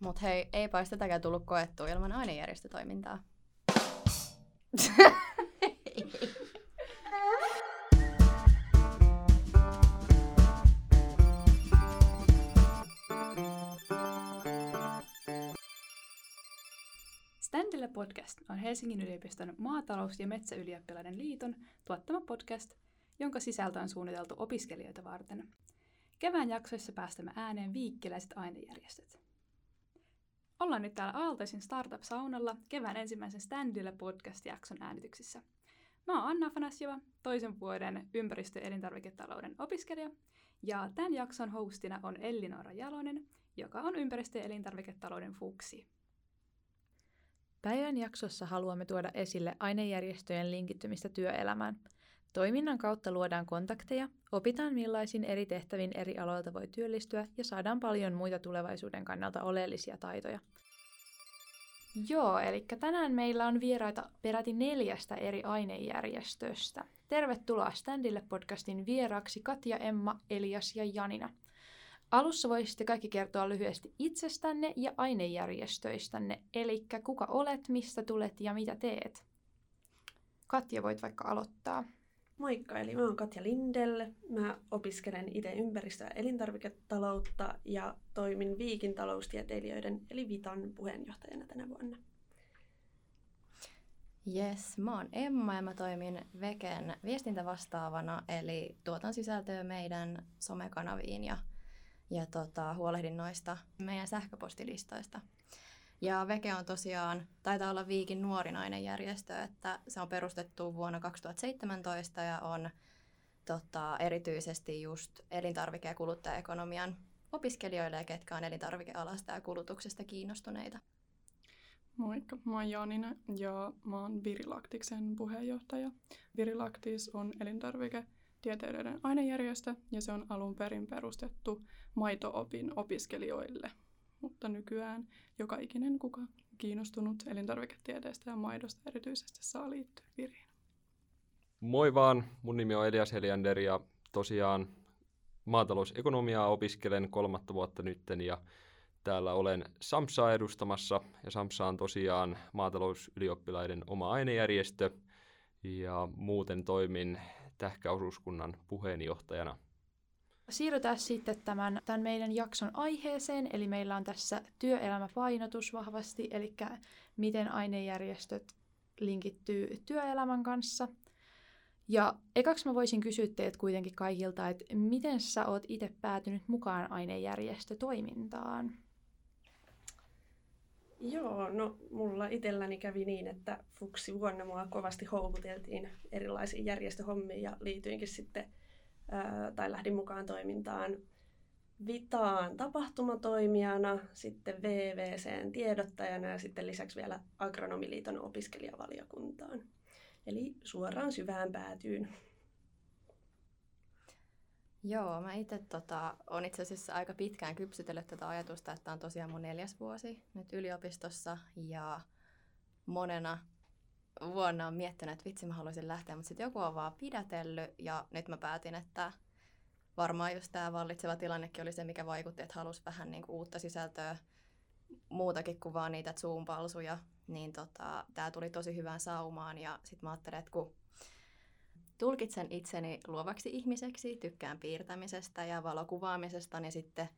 Mutta hei, olisi tätäkään tullut koettua ilman ainejärjestötoimintaa. Standilla podcast on Helsingin yliopiston maatalous- ja metsäylioppilaiden liiton tuottama podcast, jonka sisältö on suunniteltu opiskelijoita varten. Kevään jaksoissa päästämme ääneen viikkeläiset ainejärjestöt. Ollaan nyt täällä Aaltoisin Startup-saunalla kevään ensimmäisen Standilla podcast-jakson äänityksissä. Mä oon Anna Fanasjova, toisen vuoden ympäristö- ja elintarviketalouden opiskelija, ja tämän jakson hostina on Ellinora Jalonen, joka on ympäristö- ja elintarviketalouden fuksi. Päivän jaksossa haluamme tuoda esille ainejärjestöjen linkittymistä työelämään. Toiminnan kautta luodaan kontakteja, opitaan millaisin eri tehtävin eri aloilta voi työllistyä ja saadaan paljon muita tulevaisuuden kannalta oleellisia taitoja. Joo, eli tänään meillä on vieraita peräti neljästä eri ainejärjestöstä. Tervetuloa Standille podcastin vieraaksi Katja, Emma, Elias ja Janina. Alussa voisitte kaikki kertoa lyhyesti itsestänne ja ainejärjestöistänne, eli kuka olet, mistä tulet ja mitä teet. Katja, voit vaikka aloittaa. Moikka, eli mä oon Katja Lindell. Mä opiskelen itse ympäristö- ja elintarviketaloutta ja toimin Viikin taloustieteilijöiden eli Vitan puheenjohtajana tänä vuonna. Yes, mä oon Emma ja mä toimin Veken viestintävastaavana, eli tuotan sisältöä meidän somekanaviin ja, ja tota, huolehdin noista meidän sähköpostilistoista. Ja Veke on tosiaan, taitaa olla Viikin nuorinainen järjestö, että se on perustettu vuonna 2017 ja on tota, erityisesti just elintarvike- ja kuluttajaekonomian opiskelijoille, ketkä on elintarvikealasta ja kulutuksesta kiinnostuneita. Moikka, mä oon Janina ja mä oon Virilaktiksen puheenjohtaja. Virilaktis on elintarviketieteilijöiden ainejärjestö ja se on alun perin perustettu maitoopin opiskelijoille – mutta nykyään joka ikinen kuka kiinnostunut elintarviketieteestä ja maidosta erityisesti saa liittyä viriin. Moi vaan, mun nimi on Elias Heliander ja tosiaan maatalousekonomiaa opiskelen kolmatta vuotta nytten ja täällä olen Samsaa edustamassa. Ja Samsa on tosiaan maatalousylioppilaiden oma ainejärjestö ja muuten toimin tähkäosuuskunnan puheenjohtajana – Siirrytään sitten tämän, tämän meidän jakson aiheeseen, eli meillä on tässä työelämäpainotus vahvasti, eli miten ainejärjestöt linkittyy työelämän kanssa. Ja ekaksi mä voisin kysyä teiltä kuitenkin kaikilta, että miten sä oot itse päätynyt mukaan ainejärjestötoimintaan? Joo, no mulla itselläni kävi niin, että fuksi vuonna mua kovasti houkuteltiin erilaisiin järjestöhommiin ja liityinkin sitten tai lähdin mukaan toimintaan Vitaan tapahtumatoimijana, sitten VVCn tiedottajana ja sitten lisäksi vielä Agronomiliiton opiskelijavaliokuntaan. Eli suoraan syvään päätyyn. Joo, mä itse tota, on itse asiassa aika pitkään kypsytellyt tätä ajatusta, että on tosiaan mun neljäs vuosi nyt yliopistossa ja monena vuonna on miettinyt, että vitsi mä haluaisin lähteä, mutta sitten joku on vaan pidätellyt ja nyt mä päätin, että varmaan just tämä vallitseva tilannekin oli se, mikä vaikutti, että halusi vähän niin kuin uutta sisältöä, muutakin kuin vaan niitä Zoom-palsuja, niin tota, tämä tuli tosi hyvään saumaan ja sitten mä ajattelin, että kun tulkitsen itseni luovaksi ihmiseksi, tykkään piirtämisestä ja valokuvaamisesta, niin sitten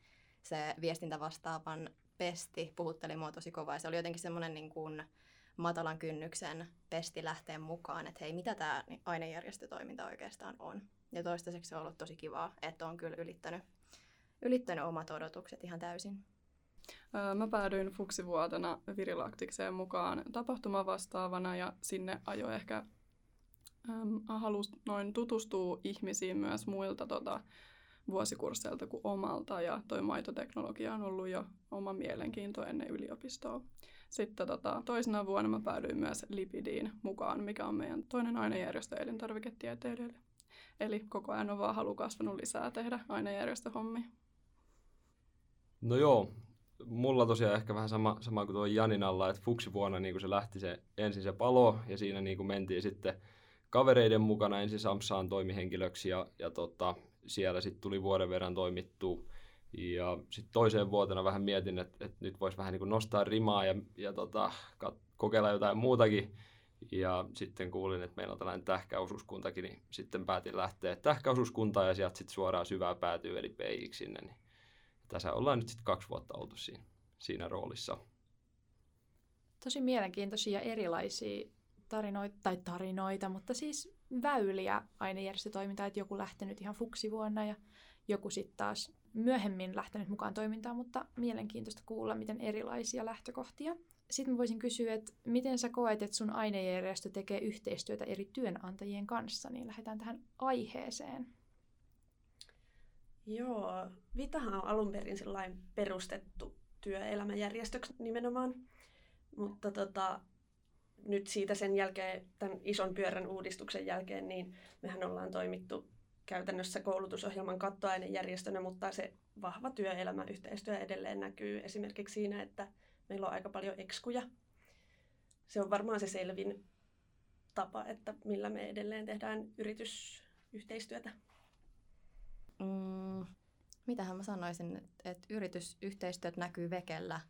se viestintävastaavan pesti puhutteli mua tosi kovaa. Se oli jotenkin semmoinen niin kuin, matalan kynnyksen pesti lähteä mukaan, että hei, mitä tämä ainejärjestötoiminta oikeastaan on. Ja toistaiseksi se on ollut tosi kivaa, että on kyllä ylittänyt, ylittänyt omat odotukset ihan täysin. Mä päädyin fuksivuotena Virilaktikseen mukaan tapahtumavastaavana ja sinne ajo ehkä ähm, halus noin tutustua ihmisiin myös muilta tota, vuosikursseilta kuin omalta ja toi maitoteknologia on ollut jo oma mielenkiinto ennen yliopistoa. Sitten tota, toisena vuonna mä päädyin myös Lipidiin mukaan, mikä on meidän toinen ainejärjestö elintarviketieteilijöille. Eli koko ajan on vaan halu kasvanut lisää tehdä ainejärjestöhommia. No joo, mulla tosiaan ehkä vähän sama, sama kuin tuo Janinalla, että fuksi vuonna niin se lähti se, ensin se palo ja siinä niin kuin mentiin sitten kavereiden mukana ensin Samsaan toimihenkilöksi ja, ja tota, siellä sitten tuli vuoden verran toimittu Ja sitten toiseen vuotena vähän mietin, että, että nyt voisi vähän niin kuin nostaa rimaa ja, ja tota, kokeilla jotain muutakin. Ja sitten kuulin, että meillä on tällainen tähkäosuuskuntakin, niin sitten päätin lähteä tähkäosuuskuntaan ja sieltä sitten suoraan syvää päätyy eli PIX sinne. Niin tässä ollaan nyt sitten kaksi vuotta oltu siinä, siinä roolissa. Tosi mielenkiintoisia erilaisia tarinoita, tai tarinoita, mutta siis väyliä ainejärjestötoimintaa, että joku lähtenyt ihan fuksivuonna ja joku sitten taas myöhemmin lähtenyt mukaan toimintaan, mutta mielenkiintoista kuulla, miten erilaisia lähtökohtia. Sitten voisin kysyä, että miten sä koet, että sun ainejärjestö tekee yhteistyötä eri työnantajien kanssa, niin lähdetään tähän aiheeseen. Joo, Vitahan on alun perin perustettu työelämäjärjestöksi nimenomaan, mutta tota, nyt siitä sen jälkeen, tämän ison pyörän uudistuksen jälkeen, niin mehän ollaan toimittu käytännössä koulutusohjelman kattoainejärjestönä, mutta se vahva työelämäyhteistyö edelleen näkyy esimerkiksi siinä, että meillä on aika paljon ekskuja. Se on varmaan se selvin tapa, että millä me edelleen tehdään yritysyhteistyötä. Mm, mitähän mä sanoisin, että, yritysyhteistyöt näkyy vekellä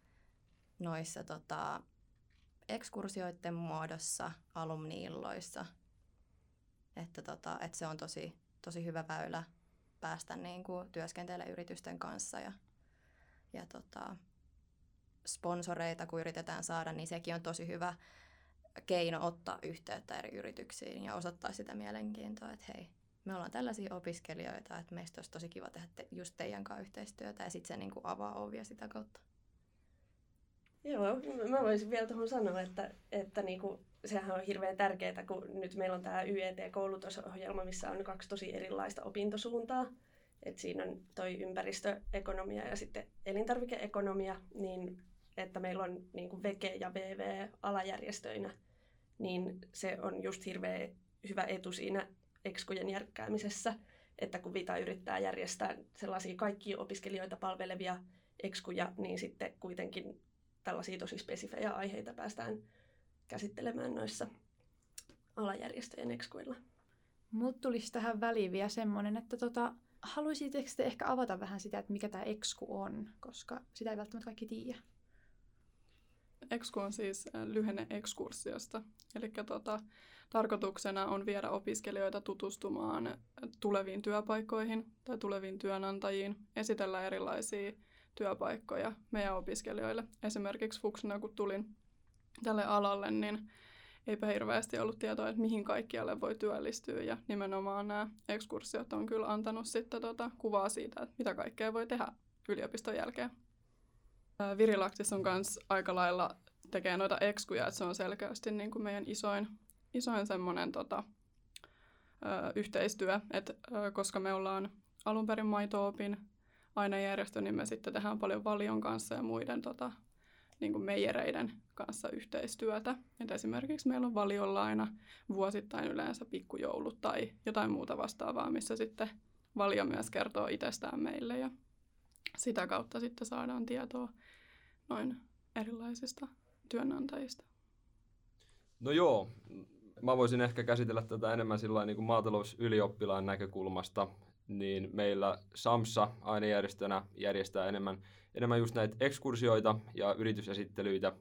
noissa tota, ekskursioiden muodossa, alumniilloissa. Että, tota, että se on tosi, tosi hyvä väylä päästä niin kuin, työskentelemään yritysten kanssa ja, ja tota, sponsoreita, kun yritetään saada, niin sekin on tosi hyvä keino ottaa yhteyttä eri yrityksiin ja osoittaa sitä mielenkiintoa, että hei, me ollaan tällaisia opiskelijoita, että meistä olisi tosi kiva tehdä te, just teidän kanssa yhteistyötä ja sitten se niin kuin avaa ovia sitä kautta. Joo, mä voisin vielä tuohon sanoa, että, että niinku, sehän on hirveän tärkeää, kun nyt meillä on tämä YET-koulutusohjelma, missä on kaksi tosi erilaista opintosuuntaa. Et siinä on toi ympäristöekonomia ja sitten elintarvikeekonomia, niin että meillä on niin kuin VEKE ja VV alajärjestöinä, niin se on just hirveän hyvä etu siinä ekskujen järkkäämisessä, että kun Vita yrittää järjestää sellaisia kaikkia opiskelijoita palvelevia ekskuja, niin sitten kuitenkin tällaisia tosi spesifejä aiheita päästään käsittelemään noissa alajärjestöjen ekskuilla. Mulla tulisi tähän väliin vielä semmoinen, että tota, haluaisitteko te ehkä avata vähän sitä, että mikä tämä eksku on, koska sitä ei välttämättä kaikki tiedä. Eksku on siis äh, lyhenne ekskursiosta. Eli tota, tarkoituksena on viedä opiskelijoita tutustumaan tuleviin työpaikkoihin tai tuleviin työnantajiin, esitellä erilaisia työpaikkoja meidän opiskelijoille. Esimerkiksi Fuksina, kun tulin tälle alalle, niin eipä hirveästi ollut tietoa, että mihin kaikkialle voi työllistyä. Ja nimenomaan nämä ekskursiot on kyllä antanut sitten tota kuvaa siitä, että mitä kaikkea voi tehdä yliopiston jälkeen. Virilaktis on myös aika lailla tekee noita ekskuja, että se on selkeästi niin kuin meidän isoin, isoin semmoinen tota, ö, yhteistyö, että ö, koska me ollaan alun perin maito-opin ainejärjestö, niin me sitten tehdään paljon valion kanssa ja muiden tota, niin kuin meijereiden kanssa yhteistyötä. Et esimerkiksi meillä on valiolla aina vuosittain yleensä pikkujoulut tai jotain muuta vastaavaa, missä sitten valio myös kertoo itsestään meille ja sitä kautta sitten saadaan tietoa noin erilaisista työnantajista. No joo, mä voisin ehkä käsitellä tätä enemmän sillä niin maatalousylioppilaan näkökulmasta niin meillä SAMSA ainejärjestönä järjestää enemmän, enemmän just näitä ekskursioita ja yritysesittelyitä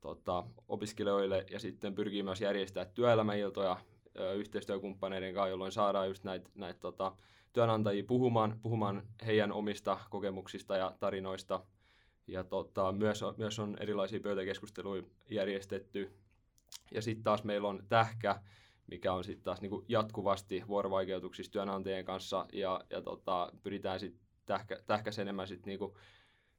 tota, opiskelijoille ja sitten pyrkii myös järjestää työelämäiltoja ö, yhteistyökumppaneiden kanssa, jolloin saadaan just näitä näit, tota, työnantajia puhumaan, puhumaan heidän omista kokemuksista ja tarinoista. Ja tota, myös, on, myös on erilaisia pöytäkeskusteluja järjestetty. Ja sitten taas meillä on Tähkä, mikä on sitten taas niinku jatkuvasti vuorovaikeutuksissa työnantajien kanssa ja, ja tota, pyritään sitten tähkä, enemmän sit niinku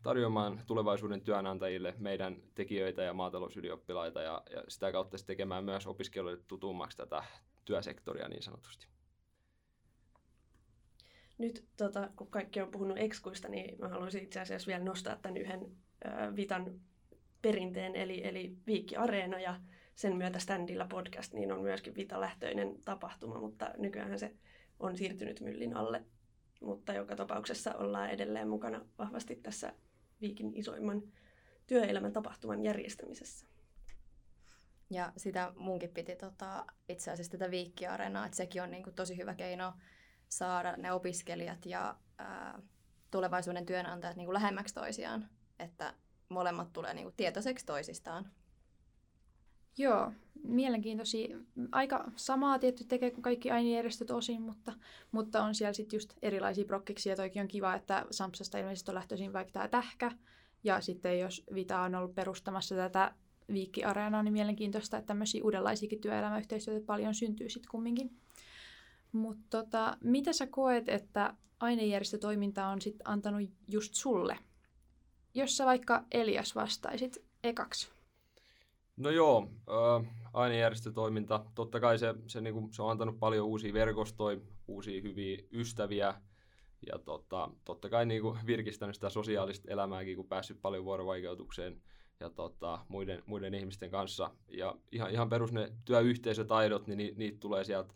tarjoamaan tulevaisuuden työnantajille meidän tekijöitä ja maatalousylioppilaita ja, ja sitä kautta tekemään myös opiskelijoille tutummaksi tätä työsektoria niin sanotusti. Nyt tota, kun kaikki on puhunut ekskuista, niin mä haluaisin itse asiassa vielä nostaa tämän yhden ö, Vitan perinteen, eli, eli Viikki Areena ja sen myötä Standilla podcast niin on myöskin Vita-lähtöinen tapahtuma, mutta nykyään se on siirtynyt myllin alle. Mutta joka tapauksessa ollaan edelleen mukana vahvasti tässä Viikin isoimman työelämän tapahtuman järjestämisessä. Ja sitä munkin piti tota, itse asiassa tätä viikkiareenaa, että sekin on niin kuin, tosi hyvä keino saada ne opiskelijat ja ää, tulevaisuuden työnantajat niin kuin lähemmäksi toisiaan, että molemmat tulee niin kuin tietoiseksi toisistaan. Joo, mielenkiintoisia. Aika samaa tietty tekee kuin kaikki ainejärjestöt osin, mutta, mutta on siellä sitten just erilaisia prokkiksia. Toikin on kiva, että Samsasta ilmeisesti on lähtöisin vaikka tämä tähkä. Ja sitten jos Vita on ollut perustamassa tätä Viikki-areenaa, niin mielenkiintoista, että tämmöisiä uudenlaisiakin työelämäyhteistyötä paljon syntyy sitten kumminkin. Mutta tota, mitä sä koet, että ainejärjestötoiminta on sitten antanut just sulle? Jos sä vaikka Elias vastaisit ekaksi. No joo, äh, ainejärjestötoiminta, totta kai se, se, niinku, se on antanut paljon uusia verkostoja, uusia hyviä ystäviä, ja tota, totta kai niinku, virkistänyt sitä sosiaalista elämääkin, kun päässyt paljon vuorovaikeutukseen ja tota, muiden, muiden ihmisten kanssa. Ja ihan, ihan perus ne työyhteisötaidot, niin ni, niitä tulee sieltä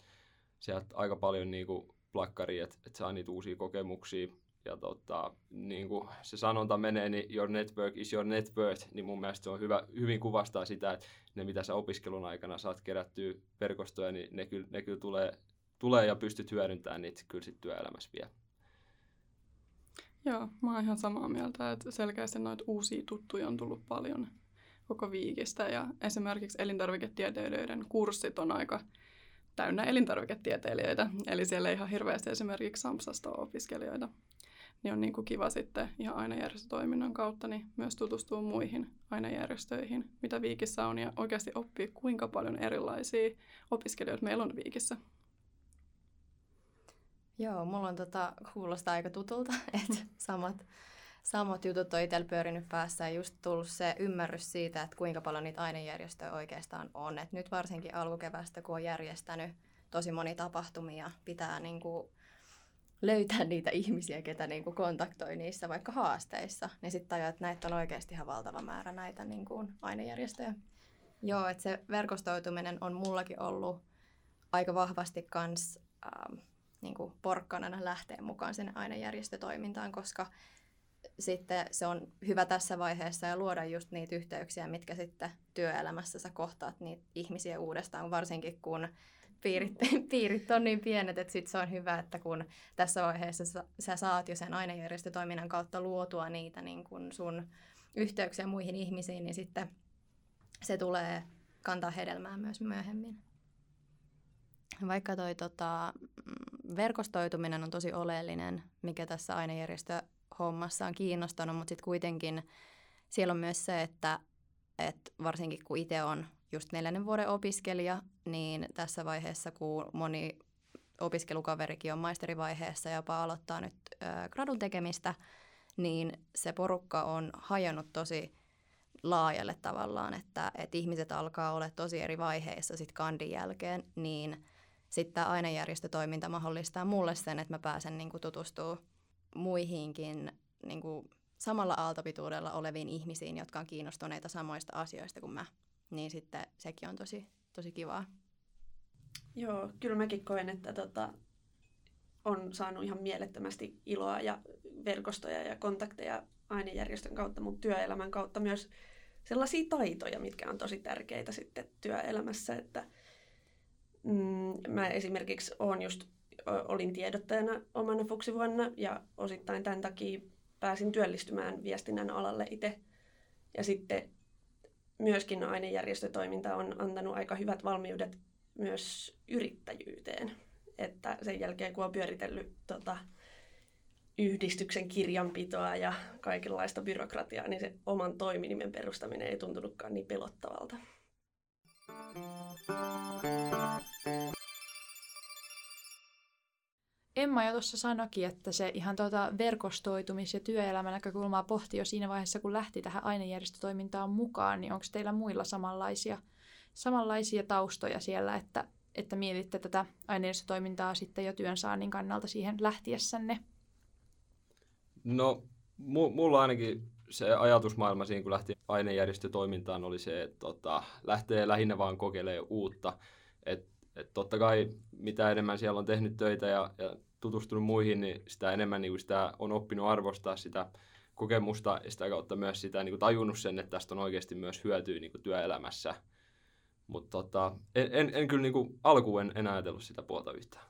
sielt aika paljon niinku, plakkariin, että et saa niitä uusia kokemuksia. Ja tota, niin kuin se sanonta menee, niin your network is your net worth, niin mun mielestä se on hyvä, hyvin kuvastaa sitä, että ne mitä sä opiskelun aikana saat kerättyä verkostoja, niin ne kyllä, ne kyllä tulee, tulee ja pystyt hyödyntämään niitä kyllä sitten työelämässä vielä. Joo, mä oon ihan samaa mieltä, että selkeästi noita uusia tuttuja on tullut paljon koko viikistä ja esimerkiksi elintarviketieteilijöiden kurssit on aika täynnä elintarviketieteilijöitä, eli siellä ei ihan hirveästi esimerkiksi Samsasta opiskelijoita. Niin on niin kuin kiva sitten ihan ainejärjestötoiminnan kautta niin myös tutustua muihin ainejärjestöihin, mitä Viikissä on, ja oikeasti oppia, kuinka paljon erilaisia opiskelijoita meillä on Viikissä. Joo, mulla on tota, kuulostaa aika tutulta, että samat, samat jutut on itsellä pyörinyt päässä ja just tullut se ymmärrys siitä, että kuinka paljon niitä ainejärjestöjä oikeastaan on. Et nyt varsinkin alkukevästä, kun on järjestänyt tosi moni tapahtumia, pitää niin kuin löytää niitä ihmisiä, ketä niin kuin kontaktoi niissä vaikka haasteissa, niin sitten tajua, että näitä on oikeasti ihan valtava määrä näitä niin kuin ainejärjestöjä. Joo, että se verkostoituminen on mullakin ollut aika vahvasti kans ähm, niin kuin porkkanana lähteä mukaan sinne ainejärjestötoimintaan, koska sitten se on hyvä tässä vaiheessa ja luoda just niitä yhteyksiä, mitkä sitten työelämässä sä kohtaat niitä ihmisiä uudestaan, varsinkin kun piirit, piirit on niin pienet, että sit se on hyvä, että kun tässä vaiheessa sä, sä saat jo sen ainejärjestötoiminnan kautta luotua niitä niin kun sun yhteyksiä muihin ihmisiin, niin sitten se tulee kantaa hedelmää myös myöhemmin. Vaikka toi tota, verkostoituminen on tosi oleellinen, mikä tässä ainejärjestöhommassa on kiinnostanut, mutta sitten kuitenkin siellä on myös se, että, että varsinkin kun itse on just neljännen vuoden opiskelija, niin tässä vaiheessa, kun moni opiskelukaverikin on maisterivaiheessa ja jopa aloittaa nyt ö, gradun tekemistä, niin se porukka on hajonnut tosi laajalle tavallaan, että, että ihmiset alkaa olla tosi eri vaiheissa sitten kandin jälkeen, niin sitten tämä ainejärjestötoiminta mahdollistaa mulle sen, että mä pääsen niin tutustumaan muihinkin niin kuin samalla aaltopituudella oleviin ihmisiin, jotka on kiinnostuneita samoista asioista kuin mä niin sitten sekin on tosi, tosi kivaa. Joo, kyllä mäkin koen, että tota, on saanut ihan mielettömästi iloa ja verkostoja ja kontakteja ainejärjestön kautta, mutta työelämän kautta myös sellaisia taitoja, mitkä on tosi tärkeitä sitten työelämässä, että mm, mä esimerkiksi olen just, olin tiedottajana omana fuksivuonna ja osittain tämän takia pääsin työllistymään viestinnän alalle itse. Ja sitten myöskin ainejärjestötoiminta on antanut aika hyvät valmiudet myös yrittäjyyteen. Että sen jälkeen, kun on pyöritellyt tota, yhdistyksen kirjanpitoa ja kaikenlaista byrokratiaa, niin se oman toiminimen perustaminen ei tuntunutkaan niin pelottavalta. Emma jo tuossa sanoikin, että se ihan tuota verkostoitumis- ja työelämän näkökulmaa pohti jo siinä vaiheessa, kun lähti tähän ainejärjestötoimintaan mukaan, niin onko teillä muilla samanlaisia, samanlaisia taustoja siellä, että, että mietitte tätä ainejärjestötoimintaa sitten jo työnsaannin kannalta siihen lähtiessänne? No, mu- mulla ainakin se ajatusmaailma siinä, kun lähti ainejärjestötoimintaan, oli se, että tota, lähtee lähinnä vaan kokeilemaan uutta. Et, et totta kai mitä enemmän siellä on tehnyt töitä ja, ja tutustunut muihin, niin sitä enemmän niin kuin sitä on oppinut arvostaa sitä kokemusta ja sitä kautta myös sitä niin kuin tajunnut sen, että tästä on oikeasti myös hyötyä niin kuin työelämässä. Mutta tota, en, en, en kyllä niin kuin alkuun en, en ajatellut sitä puolta yhtään.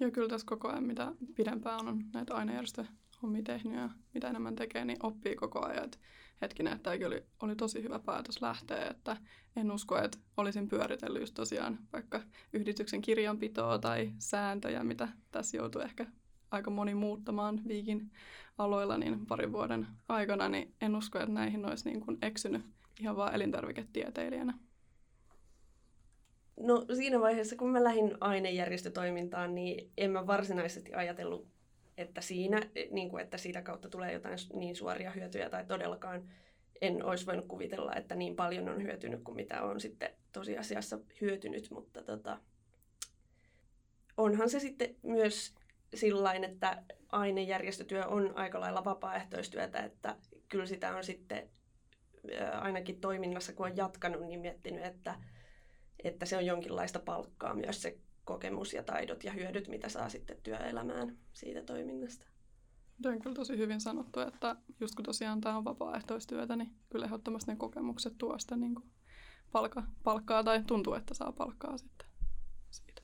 Ja kyllä tässä koko ajan, mitä pidempään on näitä ainejärjestöhommia tehnyt ja mitä enemmän tekee, niin oppii koko ajan. Et hetkinen, että tämäkin oli, oli tosi hyvä päätös lähteä, että en usko, että olisin pyöritellyt just tosiaan vaikka yhdistyksen kirjanpitoa tai sääntöjä, mitä tässä joutuu ehkä aika moni muuttamaan viikin aloilla niin parin vuoden aikana, niin en usko, että näihin olisi niin kuin eksynyt ihan vaan elintarviketieteilijänä. No siinä vaiheessa, kun mä lähdin ainejärjestötoimintaan, niin en mä varsinaisesti ajatellut, että siinä, niin kuin, että siitä kautta tulee jotain niin suoria hyötyjä tai todellakaan en olisi voinut kuvitella, että niin paljon on hyötynyt kuin mitä on sitten tosiasiassa hyötynyt, mutta tota, onhan se sitten myös sillain, että ainejärjestötyö on aika lailla vapaaehtoistyötä, että kyllä sitä on sitten ainakin toiminnassa, kun on jatkanut, niin miettinyt, että, että se on jonkinlaista palkkaa myös se kokemus ja taidot ja hyödyt, mitä saa sitten työelämään siitä toiminnasta. Tämä on kyllä tosi hyvin sanottu, että just kun tosiaan tämä on vapaaehtoistyötä, niin kyllä ehdottomasti ne kokemukset tuo sitä niin kuin palkka, palkkaa tai tuntuu, että saa palkkaa sitten siitä.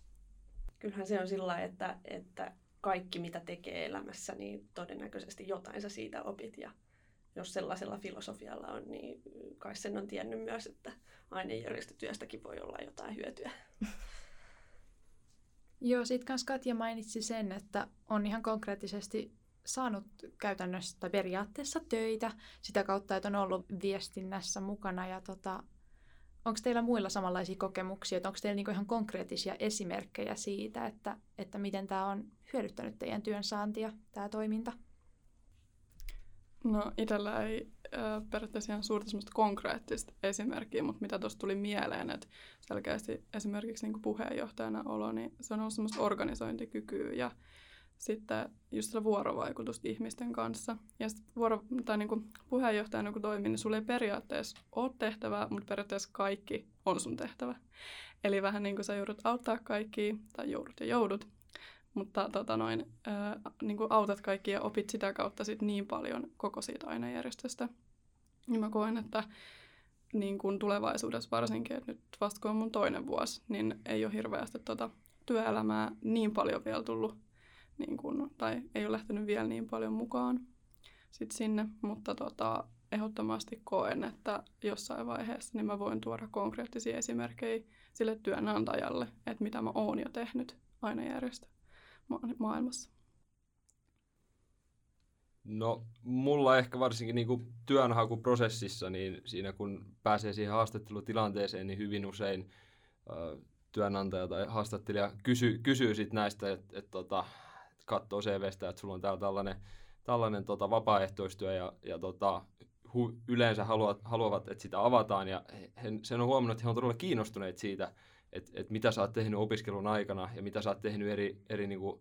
Kyllähän se on sillä että, että kaikki mitä tekee elämässä, niin todennäköisesti jotain sä siitä opit ja jos sellaisella filosofialla on, niin kai sen on tiennyt myös, että ainejärjestötyöstäkin voi olla jotain hyötyä. Joo, sitten kanssa Katja mainitsi sen, että on ihan konkreettisesti saanut käytännössä tai periaatteessa töitä sitä kautta, että on ollut viestinnässä mukana. Ja tota, onko teillä muilla samanlaisia kokemuksia, onko teillä niinku ihan konkreettisia esimerkkejä siitä, että, että miten tämä on hyödyttänyt teidän työn saantia, tämä toiminta? No itsellä ei periaatteessa ihan suurta semmoista konkreettista esimerkkiä, mutta mitä tuosta tuli mieleen, että selkeästi esimerkiksi niin puheenjohtajana olo, niin se on ollut semmoista organisointikykyä ja sitten just sitä vuorovaikutusta ihmisten kanssa. Ja vuoro, tai niin kuin puheenjohtajana kun toimii, niin sulla ei periaatteessa ole tehtävää, mutta periaatteessa kaikki on sun tehtävä. Eli vähän niin kuin sä joudut auttaa kaikki, tai joudut ja joudut, mutta tota noin, ää, niin kuin autat kaikki ja opit sitä kautta sit niin paljon koko siitä ainejärjestöstä. Niin mä koen, että niin kuin tulevaisuudessa varsinkin, että nyt vasta kun on mun toinen vuosi, niin ei ole hirveästi tota työelämää niin paljon vielä tullut, niin kuin, tai ei ole lähtenyt vielä niin paljon mukaan sit sinne, mutta tota, ehdottomasti koen, että jossain vaiheessa niin mä voin tuoda konkreettisia esimerkkejä sille työnantajalle, että mitä mä oon jo tehnyt ainejärjestö ma- maailmassa? No, mulla ehkä varsinkin niin kuin työnhakuprosessissa, niin siinä kun pääsee siihen haastattelutilanteeseen, niin hyvin usein ö, työnantaja tai haastattelija kysyy, kysyy sit näistä, että et, tota, katsoo CVstä, että sulla on täällä tällainen, tällainen tota, vapaaehtoistyö ja, ja tota, hu, yleensä haluavat, haluavat, että sitä avataan. Ja he, sen on huomannut, että he on todella kiinnostuneet siitä, että et mitä sä oot tehnyt opiskelun aikana ja mitä sä oot tehnyt eri, eri niin kuin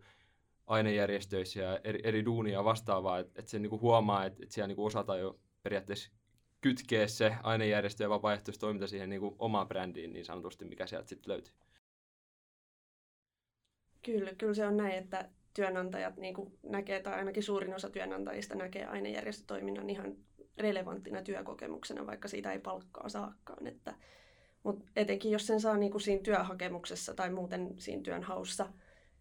ainejärjestöissä ja eri, eri duunia vastaavaa, että et se niin kuin huomaa, että et siellä niin kuin osataan jo periaatteessa kytkeä se ainejärjestö ja vapaaehtoistoiminta siihen niin kuin omaan brändiin niin sanotusti, mikä sieltä sitten löytyy. Kyllä, kyllä se on näin, että työnantajat niin kuin näkee, tai ainakin suurin osa työnantajista näkee ainejärjestötoiminnan ihan relevanttina työkokemuksena, vaikka siitä ei palkkaa saakkaan. Että mutta etenkin jos sen saa niinku siinä työhakemuksessa tai muuten siinä työnhaussa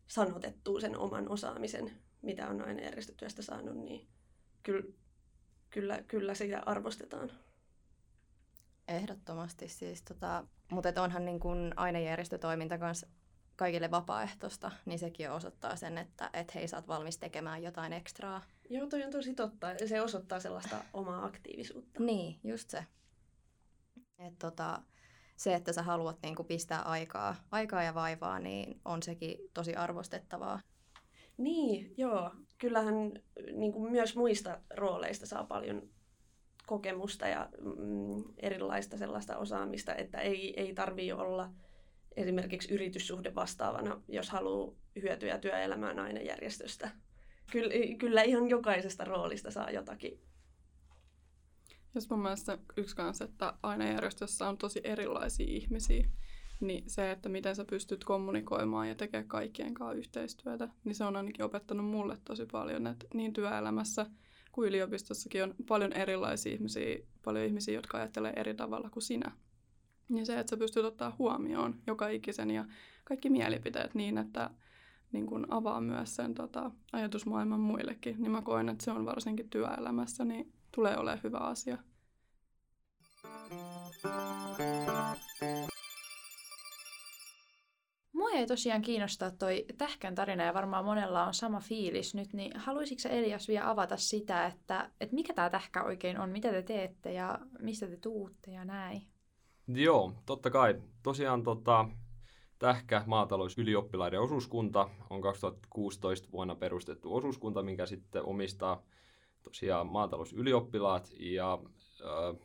sanotettua sen oman osaamisen, mitä on aina järjestötyöstä saanut, niin kyllä, kyllä, kyllä sitä arvostetaan. Ehdottomasti siis, tota, mutta onhan niin kun ainejärjestötoiminta kanssa kaikille vapaaehtoista, niin sekin osoittaa sen, että et hei, sä oot valmis tekemään jotain ekstraa. Joo, toi on tosi totta. Se osoittaa sellaista omaa aktiivisuutta. Niin, just se. Et tota, se, että sä haluat niin kuin pistää aikaa, aikaa ja vaivaa, niin on sekin tosi arvostettavaa. Niin, joo. Kyllähän niin kuin myös muista rooleista saa paljon kokemusta ja mm, erilaista sellaista osaamista, että ei, ei tarvii olla esimerkiksi yrityssuhde vastaavana, jos haluaa hyötyä työelämään ainejärjestöstä. Kyllä, kyllä ihan jokaisesta roolista saa jotakin jos mun mielestä yksi kanssa, että aina järjestössä on tosi erilaisia ihmisiä, niin se, että miten sä pystyt kommunikoimaan ja tekemään kaikkien kanssa yhteistyötä, niin se on ainakin opettanut mulle tosi paljon, että niin työelämässä kuin yliopistossakin on paljon erilaisia ihmisiä, paljon ihmisiä, jotka ajattelee eri tavalla kuin sinä. Ja se, että sä pystyt ottaa huomioon joka ikisen ja kaikki mielipiteet niin, että niin kuin avaa myös sen tota, ajatusmaailman muillekin, niin mä koen, että se on varsinkin työelämässä, niin tulee olemaan hyvä asia. Mua ei tosiaan kiinnostaa toi tähkän tarina ja varmaan monella on sama fiilis nyt, niin haluaisitko Elias vielä avata sitä, että, että mikä tämä tähkä oikein on, mitä te teette ja mistä te tuutte ja näin? Joo, totta kai. Tosiaan tota, Tähkä maatalousylioppilaiden osuuskunta on 2016 vuonna perustettu osuuskunta, minkä sitten omistaa tosiaan maatalousylioppilaat. Ja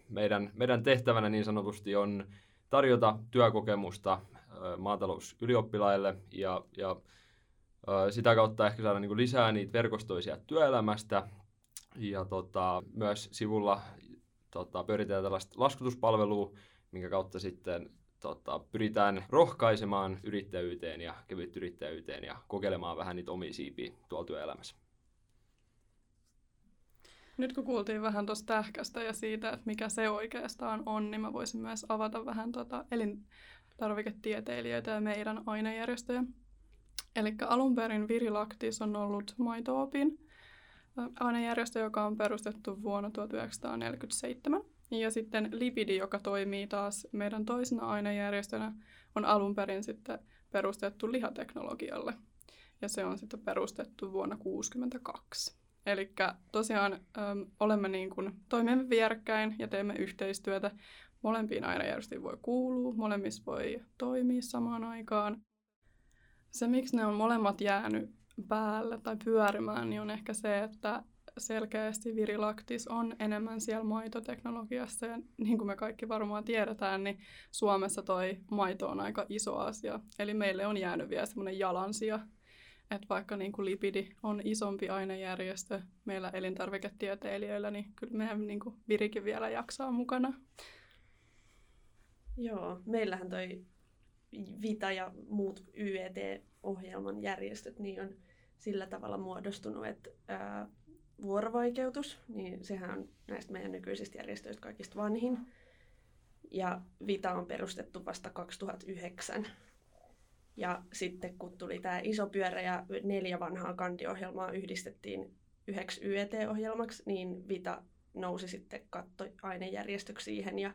meidän, meidän tehtävänä niin sanotusti on tarjota työkokemusta maatalousylioppilaille ja, ja sitä kautta ehkä saada niin lisää niitä verkostoisia työelämästä. Ja tota, myös sivulla tota, pyöritetään tällaista laskutuspalvelua, minkä kautta sitten tota, pyritään rohkaisemaan yrittäjyyteen ja kevyt yrittäjyyteen ja kokeilemaan vähän niitä omia siipiä tuolla työelämässä. Nyt kun kuultiin vähän tuosta tähkästä ja siitä, että mikä se oikeastaan on, niin mä voisin myös avata vähän tota elintarviketieteilijöitä ja meidän ainejärjestöjä. Eli alun perin Virilaktis on ollut maitoopin ainejärjestö, joka on perustettu vuonna 1947. Ja sitten Lipidi, joka toimii taas meidän toisena ainejärjestönä, on alun perin sitten perustettu lihateknologialle. Ja se on sitten perustettu vuonna 1962. Eli tosiaan äm, olemme niin kuin, toimimme vierekkäin ja teemme yhteistyötä. Molempiin ainejärjestöihin voi kuulua, molemmissa voi toimia samaan aikaan. Se, miksi ne on molemmat jäänyt päälle tai pyörimään, niin on ehkä se, että selkeästi virilaktis on enemmän siellä maitoteknologiassa ja niin kuin me kaikki varmaan tiedetään, niin Suomessa toi maito on aika iso asia. Eli meille on jäänyt vielä semmoinen jalansia, että vaikka niin kuin lipidi on isompi ainejärjestö meillä elintarviketieteilijöillä, niin kyllä meidän niin kuin virikin vielä jaksaa mukana. Joo, meillähän toi Vita ja muut YET-ohjelman järjestöt niin on sillä tavalla muodostunut, että ää, vuorovaikeutus, niin sehän on näistä meidän nykyisistä järjestöistä kaikista vanhin. Ja Vita on perustettu vasta 2009. Ja sitten kun tuli tämä iso pyörä ja neljä vanhaa kandiohjelmaa yhdistettiin yhdeksi YET-ohjelmaksi, niin Vita nousi sitten kattoainejärjestöksi siihen ja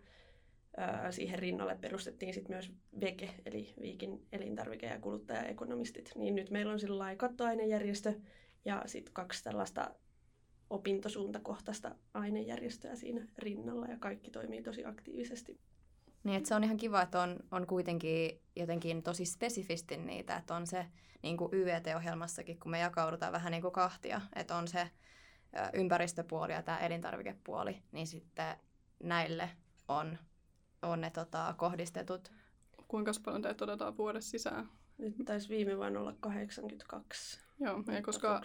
ää, siihen rinnalle perustettiin sitten myös VEKE, eli Viikin elintarvike- ja kuluttajaekonomistit. Niin nyt meillä on sillä kattoainejärjestö ja sitten kaksi tällaista opintosuuntakohtaista ainejärjestöä siinä rinnalla ja kaikki toimii tosi aktiivisesti. Niin, että se on ihan kiva, että on, on kuitenkin jotenkin tosi spesifisti niitä, että on se niin kuin YET-ohjelmassakin, kun me jakaudutaan vähän niin kuin kahtia, että on se ympäristöpuoli ja tämä elintarvikepuoli, niin sitten näille on, on ne tota, kohdistetut. Kuinka paljon teitä otetaan vuodessa sisään? Nyt taisi viime vuonna olla 82 Joo, ja koska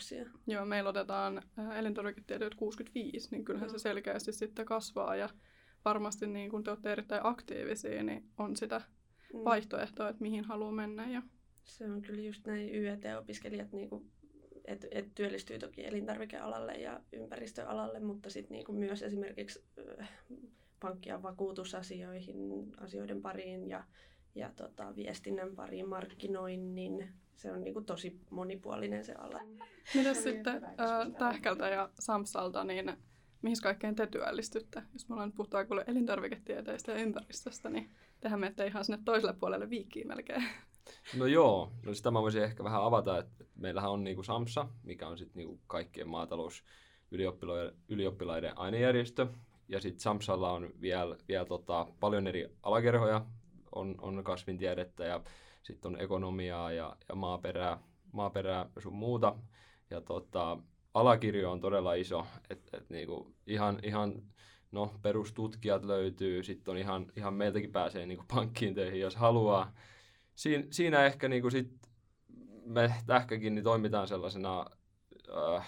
joo, meillä otetaan elintarviketieteet 65, niin kyllähän joo. se selkeästi sitten kasvaa ja varmasti niin kun te olette erittäin aktiivisia, niin on sitä mm. vaihtoehtoa, että mihin haluaa mennä. Ja... Se on kyllä just näin YET-opiskelijat, niin että et työllistyy toki elintarvikealalle ja ympäristöalalle, mutta sitten niin myös esimerkiksi pankki- ja vakuutusasioihin, asioiden pariin ja, ja tota, viestinnän pariin, markkinoinnin, se on niin kuin tosi monipuolinen se ala. Mitäs sitten äh, Tähkältä ja Samsalta, niin mihin kaikkeen te työllistytte? Jos me ollaan puhutaan kuule elintarviketieteistä ja ympäristöstä, niin tehän menette ihan sinne toiselle puolelle viikkiin melkein. No joo, no sitä mä voisin ehkä vähän avata, että meillähän on niinku Samsa, mikä on sitten niinku kaikkien maatalousylioppilaiden ylioppilaiden ainejärjestö, ja sitten Samsalla on vielä, vielä tota, paljon eri alakerhoja, on, on kasvintiedettä ja sitten on ekonomiaa ja, ja maaperää, maaperää sun muuta. Ja tota, alakirjo on todella iso, että et niinku ihan, ihan no, perustutkijat löytyy, sitten on ihan, ihan meiltäkin pääsee niinku pankkiin töihin, jos haluaa. Siin, siinä ehkä niinku sit me tähkäkin niin toimitaan sellaisena äh,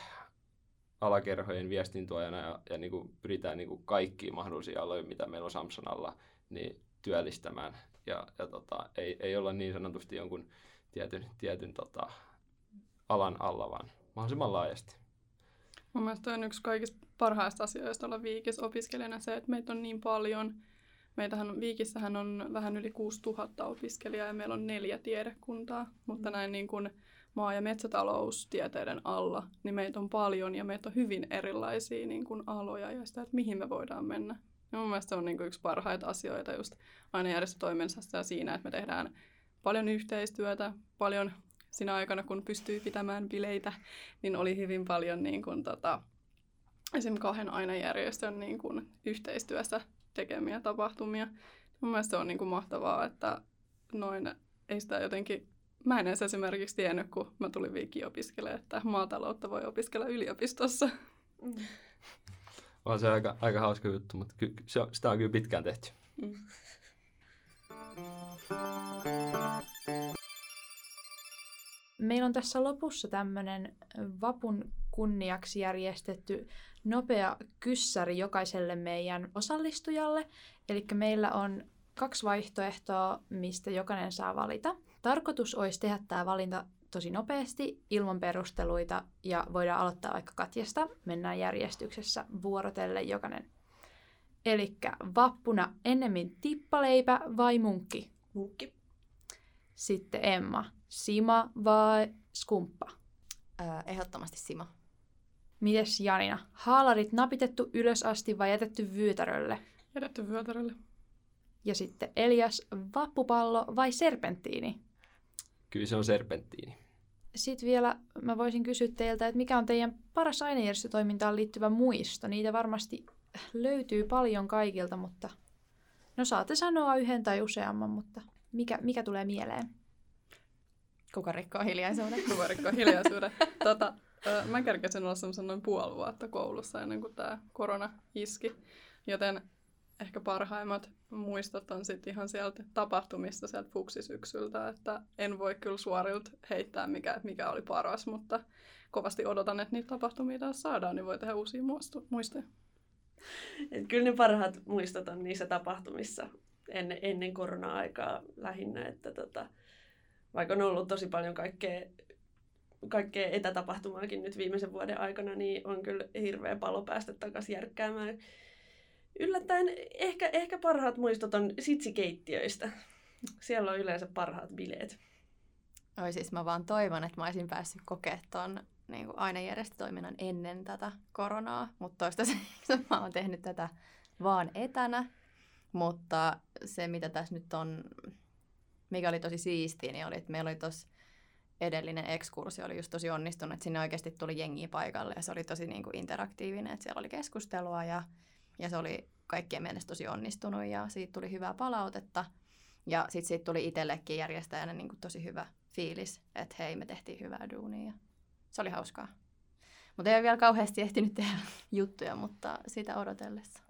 alakerhojen viestintuojana ja, ja niinku pyritään niinku kaikkiin mahdollisia aloja, mitä meillä on Samsonalla, niin työllistämään ja, ja tota, ei, ei olla niin sanotusti jonkun tietyn, tietyn tota, alan alla, vaan mahdollisimman laajasti. Mun mielestä on yksi kaikista parhaista asioista olla Viikis opiskelijana se, että meitä on niin paljon. Meitähän Viikissähän on vähän yli 6000 opiskelijaa ja meillä on neljä tiedekuntaa, mutta mm. näin niin kuin maa- ja metsätaloustieteiden alla, niin meitä on paljon ja meitä on hyvin erilaisia niin kuin aloja ja sitä, että mihin me voidaan mennä. Ja mun mielestä se on niin kuin yksi parhaita asioita just aina järjestötoiminnassa ja siinä, että me tehdään paljon yhteistyötä, paljon siinä aikana, kun pystyy pitämään bileitä, niin oli hyvin paljon niin kuin, tota, esim. kahden aina järjestön niin kuin, yhteistyössä tekemiä tapahtumia. Mun mielestä se on niin kuin, mahtavaa, että noin ei sitä jotenkin Mä en edes esimerkiksi tiennyt, kun mä tulin viikki opiskelemaan, että maataloutta voi opiskella yliopistossa. Mm. On se aika, aika hauska juttu, mutta ky- se on, sitä on kyllä pitkään tehty. Mm. Meillä on tässä lopussa tämmöinen vapun kunniaksi järjestetty nopea kyssäri jokaiselle meidän osallistujalle. Eli meillä on kaksi vaihtoehtoa, mistä jokainen saa valita. Tarkoitus olisi tehdä tämä valinta tosi nopeasti, ilman perusteluita, ja voidaan aloittaa vaikka Katjasta. Mennään järjestyksessä vuorotelle jokainen. Eli vappuna ennemmin tippaleipä vai munkki? Munkki. Sitten Emma, sima vai skumppa? Öö, ehdottomasti sima. Mites Janina, haalarit napitettu ylös asti vai jätetty vyytärölle? Jätetty vyytärölle. Ja sitten Elias, vappupallo vai serpenttiini? Kyllä se on serpenttiini. Sitten vielä mä voisin kysyä teiltä, että mikä on teidän paras ainejärjestötoimintaan liittyvä muisto? Niitä varmasti löytyy paljon kaikilta, mutta no saatte sanoa yhden tai useamman, mutta mikä, mikä tulee mieleen? Kuka rikkoo hiljaisuuden? Kuka rikkoo hiljaisuuden? tota, mä kerkesin olla semmoisen noin puoli vuotta koulussa ennen kuin tämä korona iski, joten ehkä parhaimmat muistot on sitten ihan sieltä tapahtumista sieltä fuksisyksyltä, että en voi kyllä suorilta heittää mikä, mikä oli paras, mutta kovasti odotan, että niitä tapahtumia taas saadaan, niin voi tehdä uusia muistoja. Et kyllä ne parhaat muistot on niissä tapahtumissa ennen, ennen korona-aikaa lähinnä, että tota, vaikka on ollut tosi paljon kaikkea, kaikkea etätapahtumaakin nyt viimeisen vuoden aikana, niin on kyllä hirveä palo päästä takaisin järkkäämään yllättäen ehkä, ehkä parhaat muistot on sitsikeittiöistä. Siellä on yleensä parhaat bileet. Oi siis mä vaan toivon, että mä olisin päässyt kokemaan ton niin ainejärjestötoiminnan ennen tätä koronaa, mutta toistaiseksi mä oon tehnyt tätä vaan etänä. Mutta se, mitä tässä nyt on, mikä oli tosi siistiä, niin oli, että meillä oli tuossa edellinen ekskursio oli just tosi onnistunut, että sinne oikeasti tuli jengiä paikalle ja se oli tosi niin kuin interaktiivinen, että siellä oli keskustelua ja ja se oli kaikkien mielestä tosi onnistunut ja siitä tuli hyvää palautetta. Ja sitten siitä tuli itsellekin järjestäjänä niin kuin tosi hyvä fiilis, että hei, me tehtiin hyvää duunia. Ja se oli hauskaa. Mutta ei ole vielä kauheasti ehtinyt tehdä juttuja, mutta sitä odotellessa.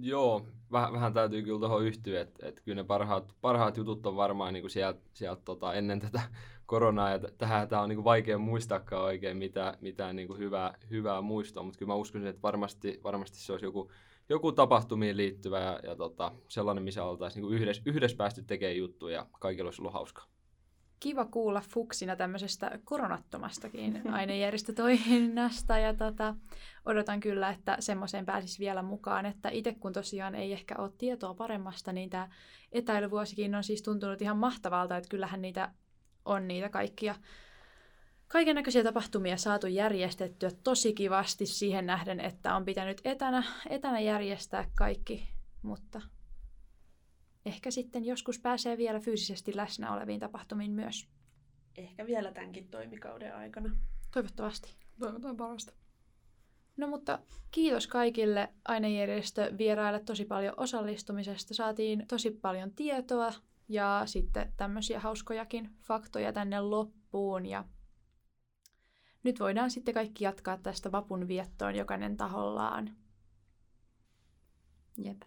Joo, vähän, vähän täytyy kyllä tuohon yhtyä, että, että kyllä ne parhaat, parhaat jutut on varmaan niin kuin sieltä, sieltä tota, ennen tätä koronaa, ja tähän tämä on niin kuin vaikea muistaakaan oikein mitään, mitään niin kuin hyvää, hyvää muistoa, mutta kyllä mä uskon, että varmasti, varmasti se olisi joku, joku tapahtumiin liittyvä ja, ja tota, sellainen, missä oltaisiin niin yhdessä, yhdessä päästy tekemään juttuja ja kaikilla olisi ollut hauskaa kiva kuulla fuksina tämmöisestä koronattomastakin ainejärjestötoiminnasta. Ja tota, odotan kyllä, että semmoiseen pääsisi vielä mukaan, että itse kun tosiaan ei ehkä ole tietoa paremmasta, niin tämä etäilyvuosikin on siis tuntunut ihan mahtavalta, että kyllähän niitä on niitä kaikkia kaiken näköisiä tapahtumia saatu järjestettyä tosi kivasti siihen nähden, että on pitänyt etänä, etänä järjestää kaikki, mutta ehkä sitten joskus pääsee vielä fyysisesti läsnä oleviin tapahtumiin myös. Ehkä vielä tämänkin toimikauden aikana. Toivottavasti. Toivotaan parasta. No mutta kiitos kaikille ainejärjestö vieraille tosi paljon osallistumisesta. Saatiin tosi paljon tietoa ja sitten tämmöisiä hauskojakin faktoja tänne loppuun. Ja nyt voidaan sitten kaikki jatkaa tästä vapun viettoon jokainen tahollaan. Jep.